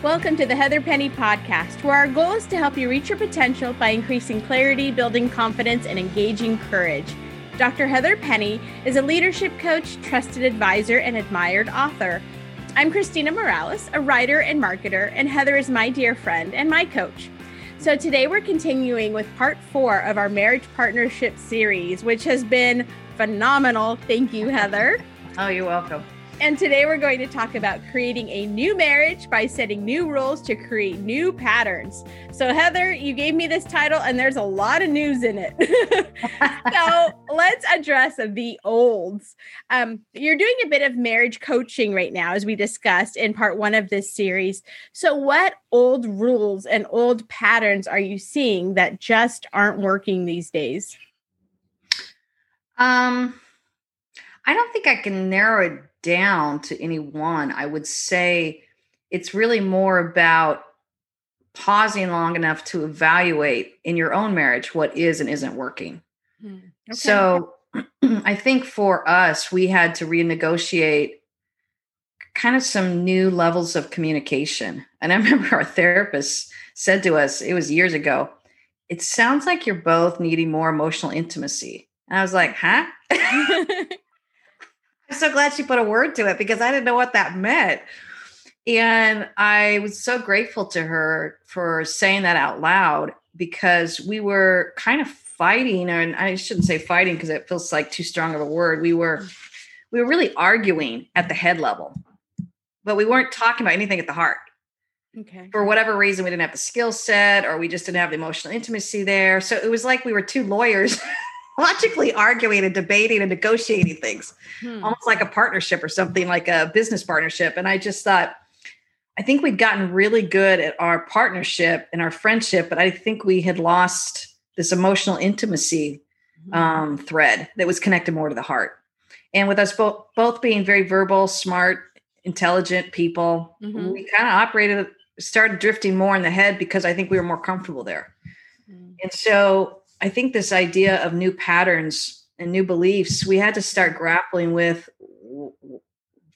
Welcome to the Heather Penny Podcast, where our goal is to help you reach your potential by increasing clarity, building confidence, and engaging courage. Dr. Heather Penny is a leadership coach, trusted advisor, and admired author. I'm Christina Morales, a writer and marketer, and Heather is my dear friend and my coach. So today we're continuing with part four of our marriage partnership series, which has been phenomenal. Thank you, Heather. Oh, you're welcome. And today we're going to talk about creating a new marriage by setting new rules to create new patterns. So, Heather, you gave me this title, and there's a lot of news in it. so, let's address the olds. Um, you're doing a bit of marriage coaching right now, as we discussed in part one of this series. So, what old rules and old patterns are you seeing that just aren't working these days? Um, I don't think I can narrow it down to any one. I would say it's really more about pausing long enough to evaluate in your own marriage what is and isn't working. Hmm. Okay. So I think for us, we had to renegotiate kind of some new levels of communication. And I remember our therapist said to us, it was years ago, it sounds like you're both needing more emotional intimacy. And I was like, huh? I'm so glad she put a word to it because I didn't know what that meant. And I was so grateful to her for saying that out loud because we were kind of fighting, and I shouldn't say fighting because it feels like too strong of a word. We were we were really arguing at the head level, but we weren't talking about anything at the heart. Okay. For whatever reason, we didn't have the skill set, or we just didn't have the emotional intimacy there. So it was like we were two lawyers logically arguing and debating and negotiating things, hmm. almost like a partnership or something like a business partnership. And I just thought, I think we'd gotten really good at our partnership and our friendship, but I think we had lost this emotional intimacy hmm. um, thread that was connected more to the heart. And with us both both being very verbal, smart, intelligent people, mm-hmm. we kind of operated, started drifting more in the head because I think we were more comfortable there. Mm. And so I think this idea of new patterns and new beliefs, we had to start grappling with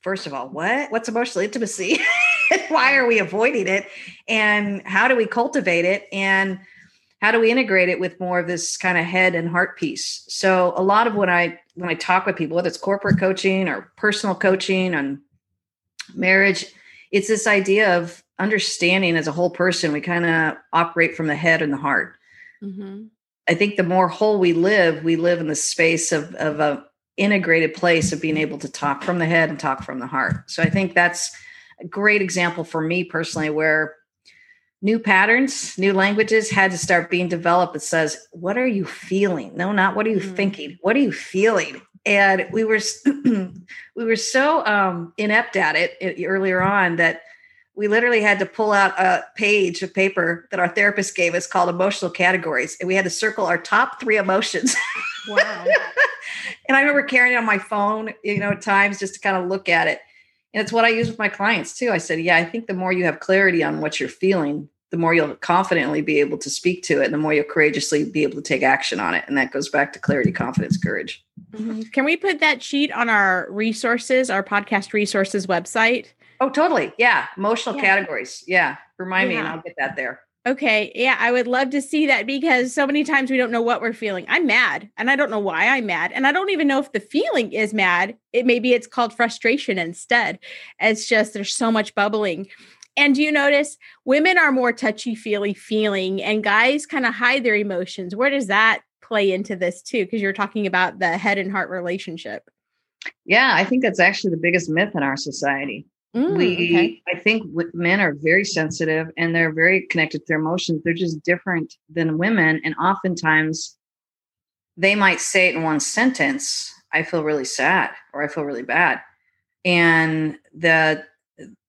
first of all, what? What's emotional intimacy? Why are we avoiding it? And how do we cultivate it? And how do we integrate it with more of this kind of head and heart piece? So a lot of when I when I talk with people, whether it's corporate coaching or personal coaching and marriage, it's this idea of understanding as a whole person. We kind of operate from the head and the heart. Mm-hmm. I think the more whole we live, we live in the space of of a integrated place of being able to talk from the head and talk from the heart. So I think that's a great example for me personally where new patterns, new languages had to start being developed that says, what are you feeling? No, not what are you mm-hmm. thinking? What are you feeling? And we were we were so um, inept at it, it earlier on that we literally had to pull out a page of paper that our therapist gave us called emotional categories and we had to circle our top three emotions. Wow. And i remember carrying it on my phone you know at times just to kind of look at it. And it's what i use with my clients too. I said yeah i think the more you have clarity on what you're feeling the more you'll confidently be able to speak to it and the more you'll courageously be able to take action on it. And that goes back to clarity confidence courage. Mm-hmm. can we put that sheet on our resources our podcast resources website Oh, totally. Yeah. Emotional yeah. categories. Yeah. Remind yeah. me and I'll get that there. Okay. Yeah. I would love to see that because so many times we don't know what we're feeling. I'm mad and I don't know why I'm mad. And I don't even know if the feeling is mad. It maybe it's called frustration instead. It's just there's so much bubbling. And do you notice women are more touchy feely feeling and guys kind of hide their emotions? Where does that play into this too? Because you're talking about the head and heart relationship. Yeah, I think that's actually the biggest myth in our society. Mm, we, okay. I think men are very sensitive and they're very connected to their emotions. They're just different than women. And oftentimes they might say it in one sentence I feel really sad or I feel really bad. And the,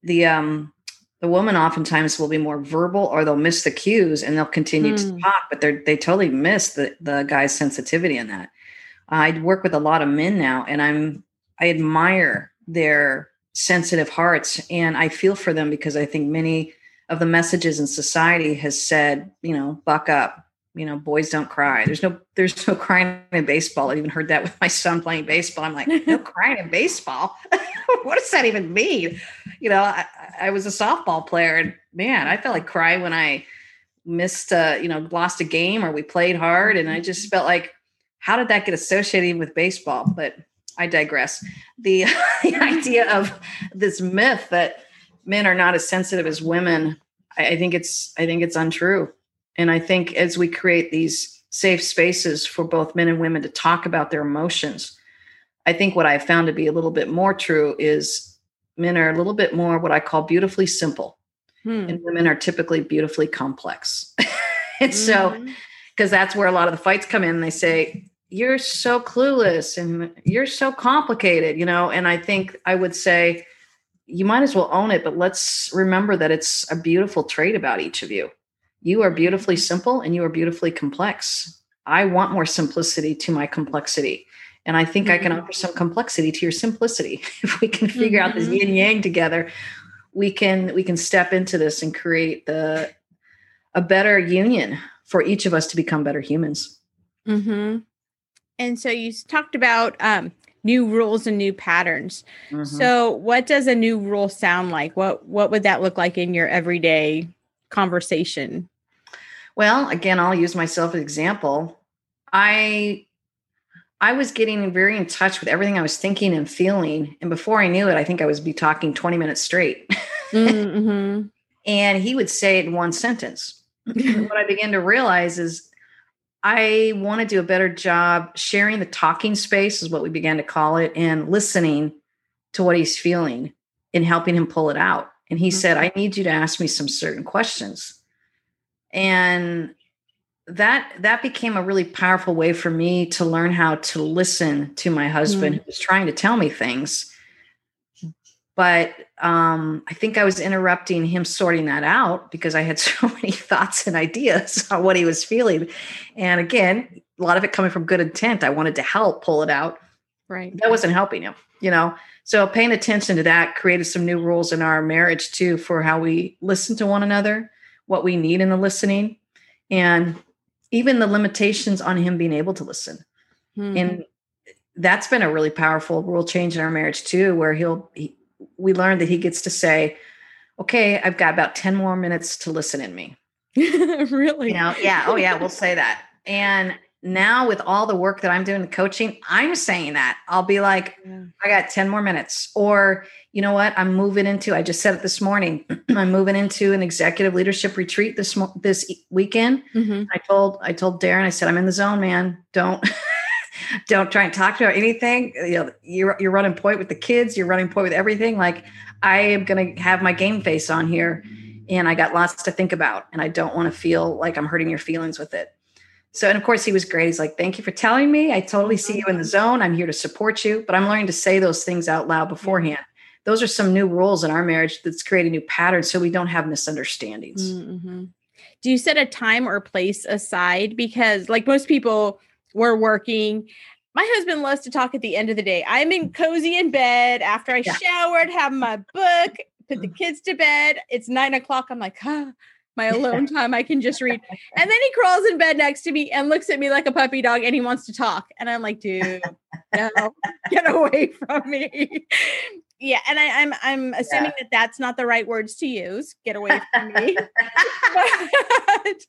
the, um, the woman oftentimes will be more verbal or they'll miss the cues and they'll continue mm. to talk, but they're, they totally miss the, the guy's sensitivity in that. I work with a lot of men now and I'm, I admire their sensitive hearts and i feel for them because i think many of the messages in society has said you know buck up you know, boys don't cry. There's no there's no crying in baseball. I even heard that with my son playing baseball. I'm like, no crying in baseball. what does that even mean? You know, I, I, was a softball player, and man, I felt like cry when I missed, uh, you know, lost a game or we played hard, and I just felt like, how did that get associated with baseball? But I digress. The, the idea of this myth that men are not as sensitive as women, I, I think it's I think it's untrue. And I think as we create these safe spaces for both men and women to talk about their emotions, I think what I've found to be a little bit more true is men are a little bit more what I call beautifully simple, hmm. and women are typically beautifully complex. and mm-hmm. so, because that's where a lot of the fights come in, they say, You're so clueless and you're so complicated, you know. And I think I would say, you might as well own it, but let's remember that it's a beautiful trait about each of you. You are beautifully simple and you are beautifully complex. I want more simplicity to my complexity. And I think mm-hmm. I can mm-hmm. offer some complexity to your simplicity. If we can figure mm-hmm. out this mm-hmm. yin yang together, we can we can step into this and create the a better union for each of us to become better humans. Mm-hmm. And so you talked about um, new rules and new patterns. Mm-hmm. So what does a new rule sound like? What what would that look like in your everyday conversation? Well, again, I'll use myself as an example. I I was getting very in touch with everything I was thinking and feeling. And before I knew it, I think I was be talking 20 minutes straight. Mm-hmm. and he would say it in one sentence. what I began to realize is I want to do a better job sharing the talking space, is what we began to call it, and listening to what he's feeling and helping him pull it out. And he mm-hmm. said, I need you to ask me some certain questions. And that that became a really powerful way for me to learn how to listen to my husband mm. who was trying to tell me things but um, i think i was interrupting him sorting that out because i had so many thoughts and ideas on what he was feeling. And again a lot of it coming from good intent. I wanted to help pull it out. Right. That wasn't helping him you know? So paying attention to that created some new rules in our marriage too for how we listen to one another what we need in the listening and even the limitations on him being able to listen. Hmm. And that's been a really powerful rule change in our marriage too, where he'll, he, we learned that he gets to say, okay, I've got about 10 more minutes to listen in me. really? You know, yeah. Oh yeah. We'll say that. And now with all the work that I'm doing the coaching, I'm saying that I'll be like, yeah. I got 10 more minutes or you know what? I'm moving into, I just said it this morning. I'm moving into an executive leadership retreat this, this weekend. Mm-hmm. I told, I told Darren, I said, I'm in the zone, man. Don't, don't try and talk about anything. You know, you're, you're running point with the kids. You're running point with everything. Like I am going to have my game face on here and I got lots to think about and I don't want to feel like I'm hurting your feelings with it. So, and of course, he was great. He's like, Thank you for telling me. I totally see you in the zone. I'm here to support you. But I'm learning to say those things out loud beforehand those are some new rules in our marriage that's creating new patterns so we don't have misunderstandings. Mm-hmm. Do you set a time or place aside? Because, like most people, we're working. My husband loves to talk at the end of the day. I'm in cozy in bed after I yeah. showered, have my book, put the mm. kids to bed. It's nine o'clock. I'm like, huh, my alone time. I can just read. And then he crawls in bed next to me and looks at me like a puppy dog and he wants to talk. And I'm like, dude, no, get away from me yeah and I, am I'm, I'm assuming yeah. that that's not the right words to use get away from me.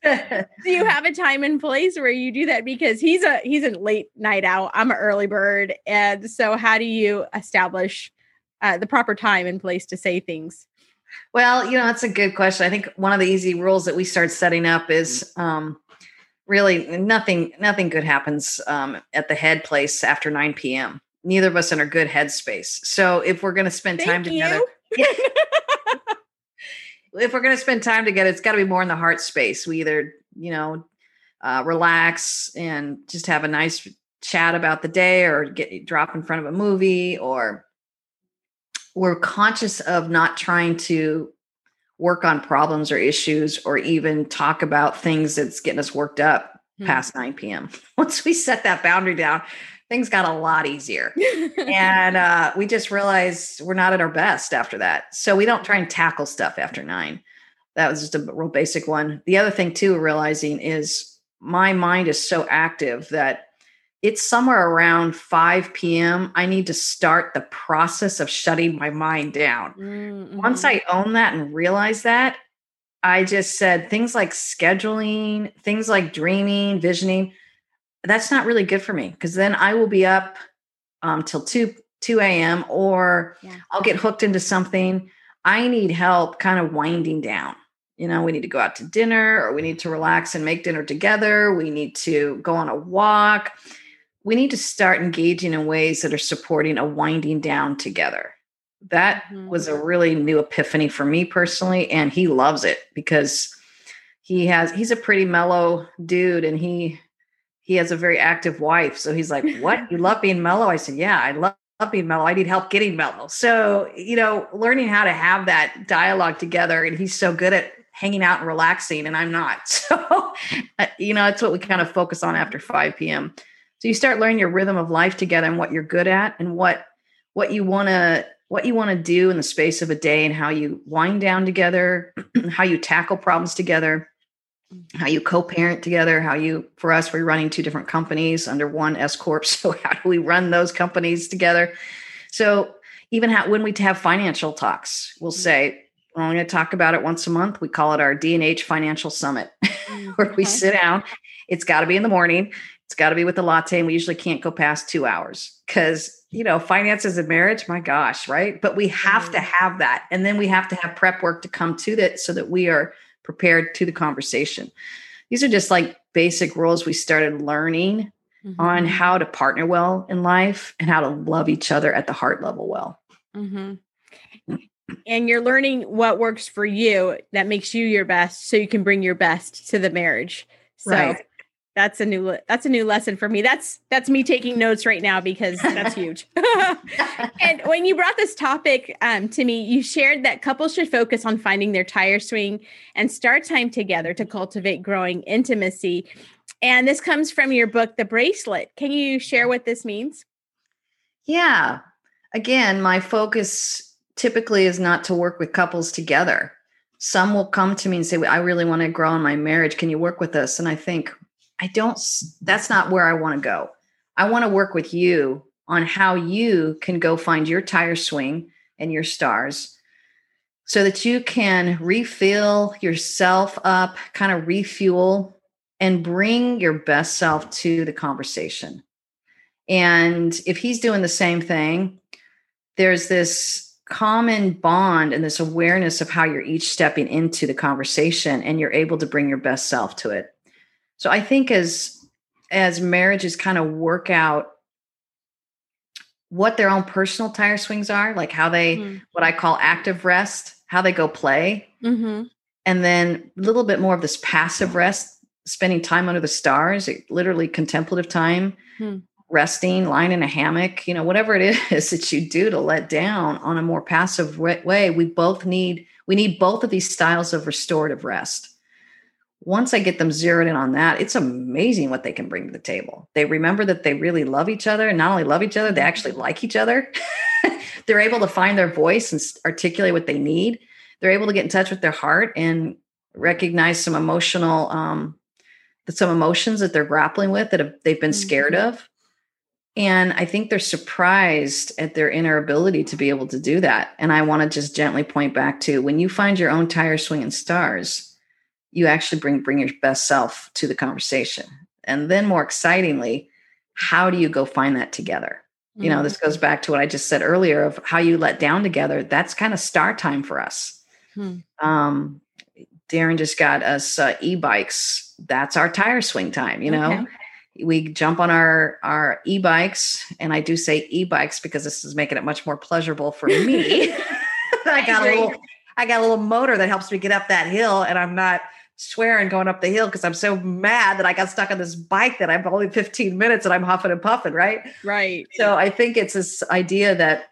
Do you have a time and place where you do that? Because he's a he's a late night out i'm an early bird and so how do you establish uh, the proper time and place to say things? Well you know that's a good question. I think one of the easy rules that we start setting up is um, really nothing nothing good happens um, at the head place after 9 p.m neither of us in a good headspace. So if we're going to spend Thank time together, if we're going to spend time together, it's got to be more in the heart space. We either, you know, uh, relax and just have a nice chat about the day or get drop in front of a movie or we're conscious of not trying to work on problems or issues or even talk about things that's getting us worked up hmm. past 9 p.m. Once we set that boundary down, things got a lot easier. and uh, we just realized we're not at our best after that. So we don't try and tackle stuff after nine. That was just a real basic one. The other thing, too, realizing is my mind is so active that it's somewhere around 5 p.m. I need to start the process of shutting my mind down. Mm-hmm. Once I own that and realize that, I just said things like scheduling, things like dreaming, visioning, that's not really good for me because then I will be up um, till 2 2 a.m. or yeah. I'll get hooked into something. I need help kind of winding down. You know, we need to go out to dinner or we need to relax and make dinner together. We need to go on a walk we need to start engaging in ways that are supporting a winding down together. That mm-hmm. was a really new epiphany for me personally. And he loves it because he has, he's a pretty mellow dude and he, he has a very active wife. So he's like, What? You love being mellow? I said, Yeah, I love being mellow. I need help getting mellow. So, you know, learning how to have that dialogue together. And he's so good at hanging out and relaxing, and I'm not. So, uh, you know, it's what we kind of focus on after 5 p.m. So you start learning your rhythm of life together and what you're good at and what what you want to what you want to do in the space of a day and how you wind down together, how you tackle problems together, how you co-parent together, how you for us we're running two different companies under one S corp. So how do we run those companies together? So even how, when we have financial talks, we'll mm. say we're only going to talk about it once a month. We call it our D&H Financial Summit, mm, where we sit down. It's got to be in the morning it's got to be with the latte, and we usually can't go past two hours because you know finances and marriage. My gosh, right? But we have to have that, and then we have to have prep work to come to that so that we are prepared to the conversation. These are just like basic rules we started learning mm-hmm. on how to partner well in life and how to love each other at the heart level well. Mm-hmm and you're learning what works for you that makes you your best so you can bring your best to the marriage so right that's a new that's a new lesson for me. That's that's me taking notes right now because that's huge. And when you brought this topic um, to me you shared that couples should focus on finding their tire swing and star time together to cultivate growing intimacy. And this comes from your book the bracelet. Can you share what this means? Yeah. Again my focus typically is not to work with couples together. Some will come to me and say i really want to grow in my marriage. Can you work with us? And i think I don't, that's not where I want to go. I want to work with you on how you can go find your tire swing and your stars so that you can refill yourself up, kind of refuel, and bring your best self to the conversation. And if he's doing the same thing, there's this common bond and this awareness of how you're each stepping into the conversation and you're able to bring your best self to it. So I think as as marriages kind of work out what their own personal tire swings are, like how they mm-hmm. what I call active rest, how they go play, mm-hmm. and then a little bit more of this passive rest, spending time under the stars, literally contemplative time, mm-hmm. resting, lying in a hammock, you know, whatever it is that you do to let down on a more passive way. We both need we need both of these styles of restorative rest once I get them zeroed in on that, it's amazing what they can bring to the table. They remember that they really love each other and not only love each other, they actually like each other. They're able to find their voice and articulate what they need. They're able to get in touch with their heart and recognize some emotional, um, some emotions that they're grappling with that have, they've been mm-hmm. scared of. And I think they're surprised at their inner ability to be able to do that. And I want to just gently point back to when you find your own tire swinging stars, you actually bring bring your best self to the conversation. And then more excitingly how do you go find that together? Mm-hmm. you know this goes back to what i just said earlier of how you let down together. That's kind of star time for us. Hmm. um, darren just got us uh, e-bikes. That's our tire swing time you know? Okay. we jump on our our e-bikes and i do say e-bikes because this is making it much more pleasurable for me. I got a little i got a little motor that helps me get up that hill and i'm not swearing going up the hill because I'm so mad that I got stuck on this bike that I'm only 15 minutes and I'm huffing and puffing, right? Right. So I think it's this idea that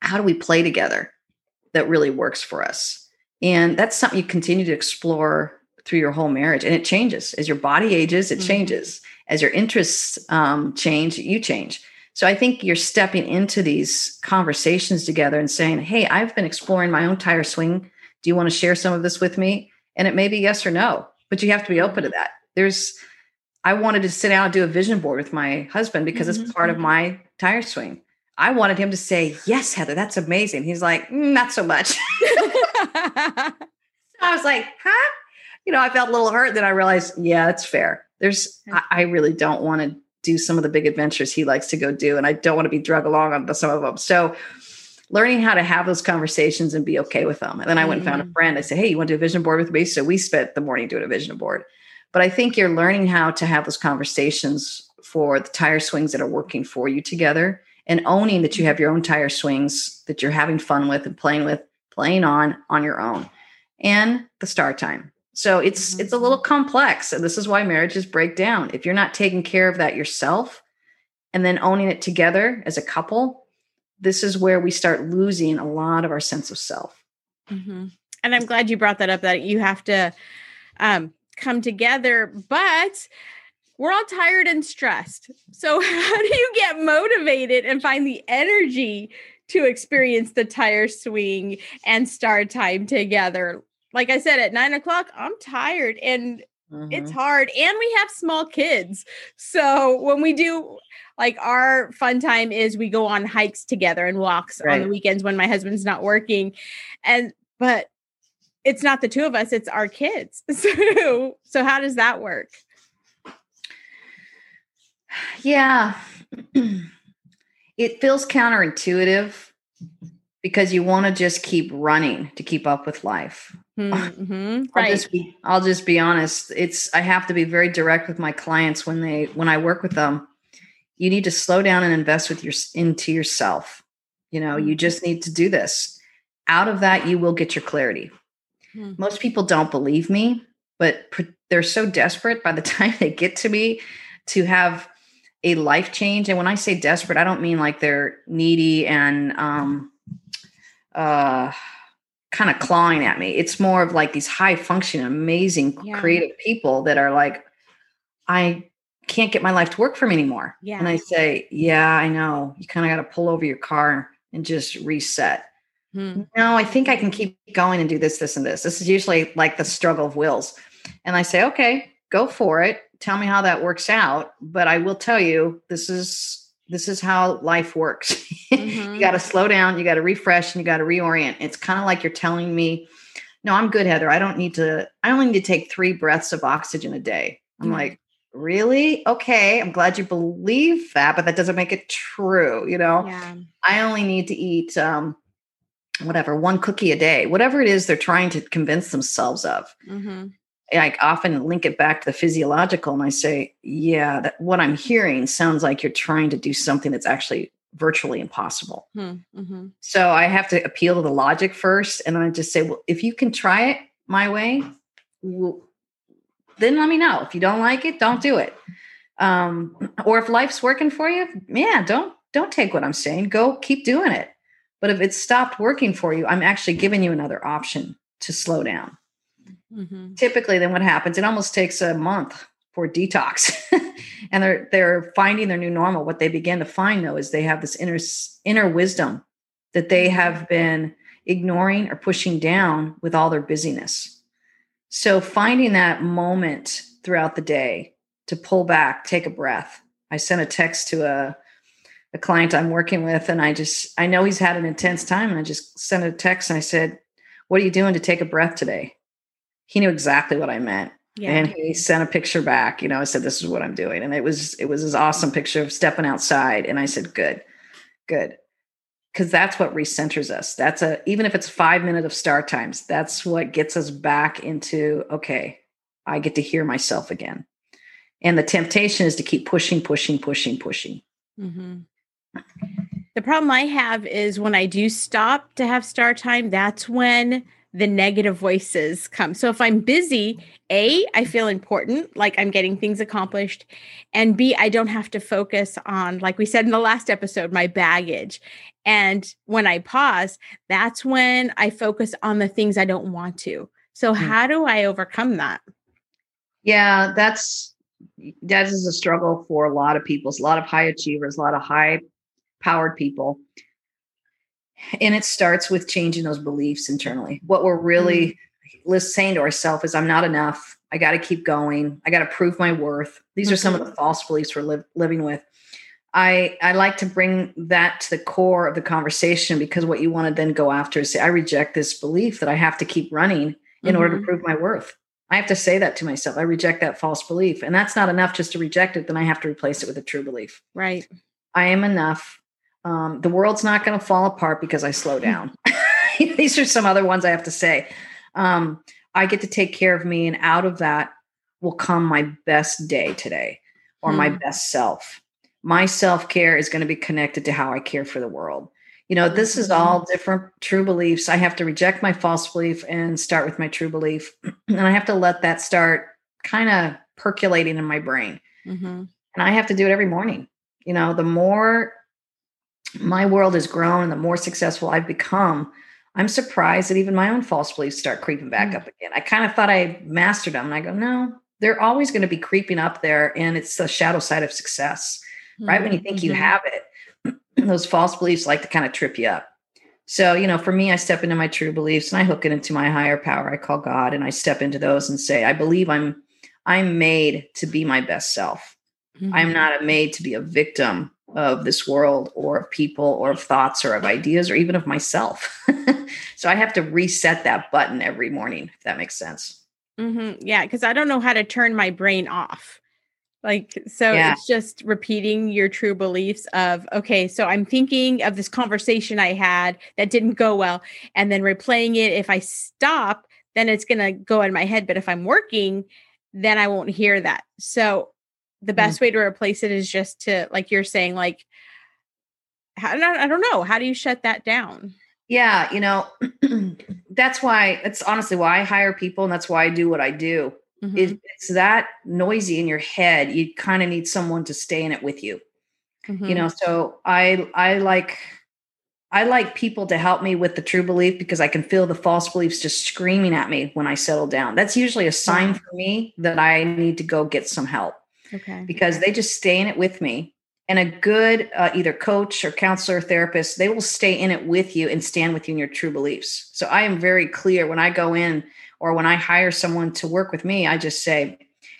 how do we play together that really works for us? And that's something you continue to explore through your whole marriage. And it changes as your body ages, it mm-hmm. changes. As your interests um, change, you change. So I think you're stepping into these conversations together and saying, Hey, I've been exploring my own tire swing. Do you want to share some of this with me? And it may be yes or no, but you have to be open to that. there's I wanted to sit down and do a vision board with my husband because mm-hmm. it's part of mm-hmm. my tire swing. I wanted him to say, Yes, Heather, that's amazing. He's like, mm, Not so much. so I was like, Huh? You know, I felt a little hurt. Then I realized, Yeah, it's fair. There's, I, I really don't want to do some of the big adventures he likes to go do. And I don't want to be drug along on some of them. So, learning how to have those conversations and be okay with them. And then I went and found a mm-hmm. friend. I said, Hey, you want to do a vision board with me? So we spent the morning doing a vision board. But I think you're learning how to have those conversations for the tire swings that are working for you together and owning that you have your own tire swings that you're having fun with and playing with, playing on on your own and the star time. So it's mm-hmm. it's a little complex and this is why marriages break down. If you're not taking care of that yourself and then owning it together as a couple, this is where we start losing a lot of our sense of self. Mm-hmm. And I'm glad you brought that up that you have to um, come together, but we're all tired and stressed. So, how do you get motivated and find the energy to experience the tire swing and star time together? Like I said, at nine o'clock, I'm tired and mm-hmm. it's hard. And we have small kids. So, when we do like our fun time is we go on hikes together and walks right. on the weekends when my husband's not working. And, but it's not the two of us, it's our kids. So, so how does that work? Yeah. it feels counterintuitive because you want to just keep running to keep up with life. Mm-hmm. I'll just be I'll just be honest. It's I have to be very direct with my clients when they when I work with them. You need to slow down and invest with your into yourself. You know, you mm-hmm. just need to do this. Out of that you will get your clarity. Hmm. Most people don't believe me, but they're so desperate by the time they get to me to have a life change. And when I say desperate, I don't mean like they're needy and um, uh, kind of clawing at me. It's more of like these high function, amazing, yeah. creative people that are like, I can't get my life to work for me anymore. Yeah. And I say, Yeah, I know. You kind of got to pull over your car and just reset. Hmm. No, I think I can keep going and do this, this, and this. This is usually like the struggle of wills. And I say, okay, go for it. Tell me how that works out. But I will tell you, this is this is how life works. Mm-hmm. you got to slow down, you got to refresh, and you got to reorient. It's kind of like you're telling me, no, I'm good, Heather. I don't need to, I only need to take three breaths of oxygen a day. I'm mm-hmm. like, really? Okay. I'm glad you believe that, but that doesn't make it true. You know, yeah. I only need to eat um, whatever, one cookie a day, whatever it is they're trying to convince themselves of. Mm-hmm. I often link it back to the physiological and I say, yeah, that what I'm hearing sounds like you're trying to do something that's actually virtually impossible. Hmm, mm-hmm. So I have to appeal to the logic first. And I just say, well, if you can try it my way, well, then let me know. If you don't like it, don't do it. Um, or if life's working for you, yeah, don't don't take what I'm saying. Go keep doing it. But if it's stopped working for you, I'm actually giving you another option to slow down. Mm-hmm. Typically, then what happens? It almost takes a month for detox, and they're they're finding their new normal. What they begin to find though is they have this inner inner wisdom that they mm-hmm. have been ignoring or pushing down with all their busyness. So finding that moment throughout the day to pull back, take a breath. I sent a text to a a client I'm working with, and I just I know he's had an intense time, and I just sent a text and I said, "What are you doing to take a breath today?" He knew exactly what I meant, yeah. and he sent a picture back. You know, I said, "This is what I'm doing," and it was it was this awesome picture of stepping outside, and I said, "Good, good." Because that's what recenters us. That's a even if it's five minute of star times, that's what gets us back into okay. I get to hear myself again, and the temptation is to keep pushing, pushing, pushing, pushing. Mm-hmm. The problem I have is when I do stop to have star time, that's when the negative voices come. So if I'm busy, A, I feel important, like I'm getting things accomplished. And B, I don't have to focus on, like we said in the last episode, my baggage. And when I pause, that's when I focus on the things I don't want to. So mm-hmm. how do I overcome that? Yeah, that's that is a struggle for a lot of people. It's a lot of high achievers, a lot of high powered people. And it starts with changing those beliefs internally. What we're really, saying to ourselves is, I'm not enough. I got to keep going. I got to prove my worth. These mm-hmm. are some of the mm-hmm. false beliefs we're li- living with. I, I like to bring that to the core of the conversation because what you want to then go after is say, I reject this belief that I have to keep running in mm-hmm. order to mm-hmm. prove my worth. I have to say that to myself. I reject that false belief. And that's not enough just to reject it. Then I have to replace it with a true belief. Right. I am enough. Um, the world's not going to fall apart because I slow down. These are some other ones I have to say. Um, I get to take care of me, and out of that will come my best day today or my hmm. best self. My self care is going to be connected to how I care for the world. You know, this is all mm-hmm. different true beliefs. I have to reject my false belief and start with my true belief. and I have to let that start kind of percolating in my brain. Mm-hmm. And I have to do it every morning. You know, the more my world has grown and the more successful I've become, I'm surprised that even my own false beliefs start creeping back mm-hmm. up again. I kind of thought I mastered them. And I go, no, they're always going to be creeping up there. And it's the shadow side of success, mm-hmm. right? When you think you mm-hmm. have it, those false beliefs like to kind of trip you up. So, you know, for me, I step into my true beliefs and I hook it into my higher power I call God and I step into those and say, I believe I'm I'm made to be my best self. Mm-hmm. I'm not made to be a victim of this world or of people or of thoughts or of ideas or even of myself. so I have to reset that button every morning, if that makes sense. Mm-hmm. Yeah, because I don't know how to turn my brain off. Like, so yeah. it's just repeating your true beliefs of, okay, so I'm thinking of this conversation I had that didn't go well, and then replaying it. If I stop, then it's going to go in my head. But if I'm working, then I won't hear that. So the mm. best mm-hmm. way to replace it is just to, like you're saying, like, how, I don't know. How do you shut that down? Yeah, you know, that's why it's honestly why I hire people and that's why I do what I do mm-hmm. it, it's that noisy in your head you kind of need someone to stay in it with you mm-hmm. you know so i i like i like people to help me with the true belief because i can feel the false beliefs just screaming at me when i settle down that's usually a sign for me that i need to go get some help okay because they just stay in it with me and a good uh, either coach or counselor or therapist they will stay in it with you and stand with you in your true beliefs so i am very clear when i go in or when I hire someone to work with me, I just say,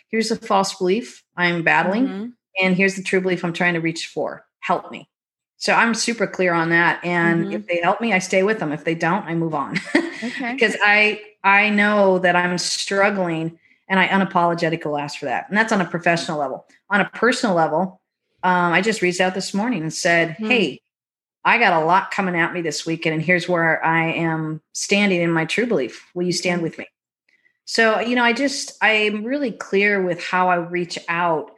here's a false belief I'm battling, mm-hmm. and here's the true belief I'm trying to reach for. Help me. So I'm super clear on that. And mm-hmm. if they help me, I stay with them. If they don't, I move on. okay. because I I know that I'm struggling and I unapologetically ask for that. And that's on a professional level. On a personal level, um, I just reached out this morning and said, mm-hmm. Hey, I got a lot coming at me this weekend, and here's where I am standing in my true belief. Will you stand with me? So, you know, I just, I'm really clear with how I reach out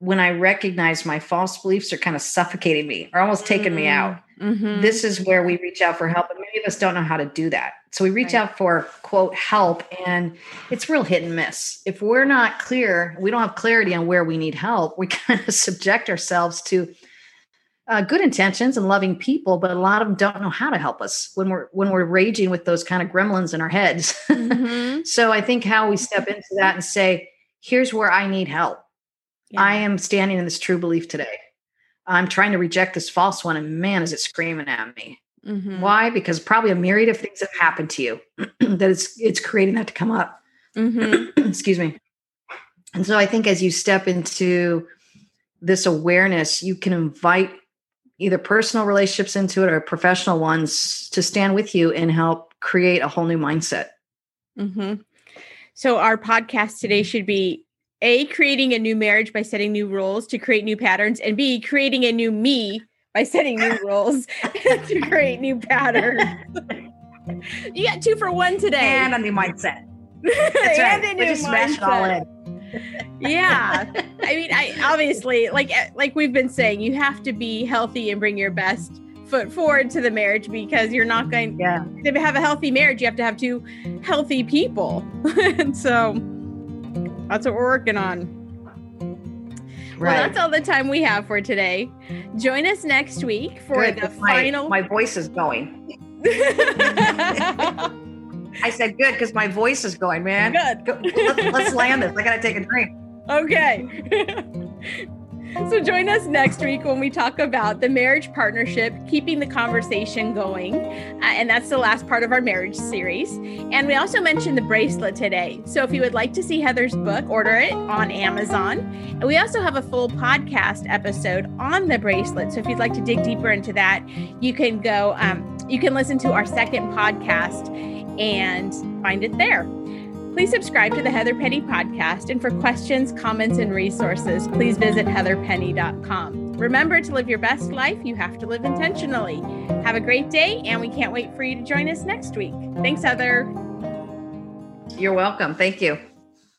when I recognize my false beliefs are kind of suffocating me or almost taking me out. Mm-hmm. This is where we reach out for help. And many of us don't know how to do that. So we reach right. out for quote help, and it's real hit and miss. If we're not clear, we don't have clarity on where we need help, we kind of subject ourselves to uh, good intentions and loving people, but a lot of them don't know how to help us when we're when we're raging with those kind of gremlins in our heads. Mm-hmm. so I think how we step into that and say, "Here's where I need help. Yeah. I am standing in this true belief today. I'm trying to reject this false one, and man, is it screaming at me." Mm-hmm. Why? Because probably a myriad of things have happened to you that it's it's creating that to come up. Mm-hmm. Excuse me. And so I think as you step into this awareness, you can invite either personal relationships into it or professional ones to stand with you and help create a whole new mindset. Mm-hmm. So, our podcast today should be A, creating a new marriage by setting new rules to create new patterns, and B, creating a new me by setting new rules to create new patterns. you got two for one today. And a new mindset. That's right. We just smash it all in yeah i mean i obviously like eh, like we've been saying you have to be healthy and bring your best foot forward to the marriage because you're not going yeah. to have a healthy marriage you have to have two healthy people and so that's what we're working on Right. Well, that's all the time we have for today. Join us next week for Good, the my, final. My voice is going. I said good because my voice is going, man. Good. Go, let's, let's land this. I gotta take a drink. Okay. So join us next week when we talk about the marriage partnership, keeping the conversation going. Uh, and that's the last part of our marriage series. And we also mentioned the bracelet today. So if you would like to see Heather's book, order it on Amazon. And we also have a full podcast episode on the bracelet. So if you'd like to dig deeper into that, you can go, um, you can listen to our second podcast and find it there. Please subscribe to the Heather Penny podcast. And for questions, comments, and resources, please visit heatherpenny.com. Remember to live your best life, you have to live intentionally. Have a great day, and we can't wait for you to join us next week. Thanks, Heather. You're welcome. Thank you.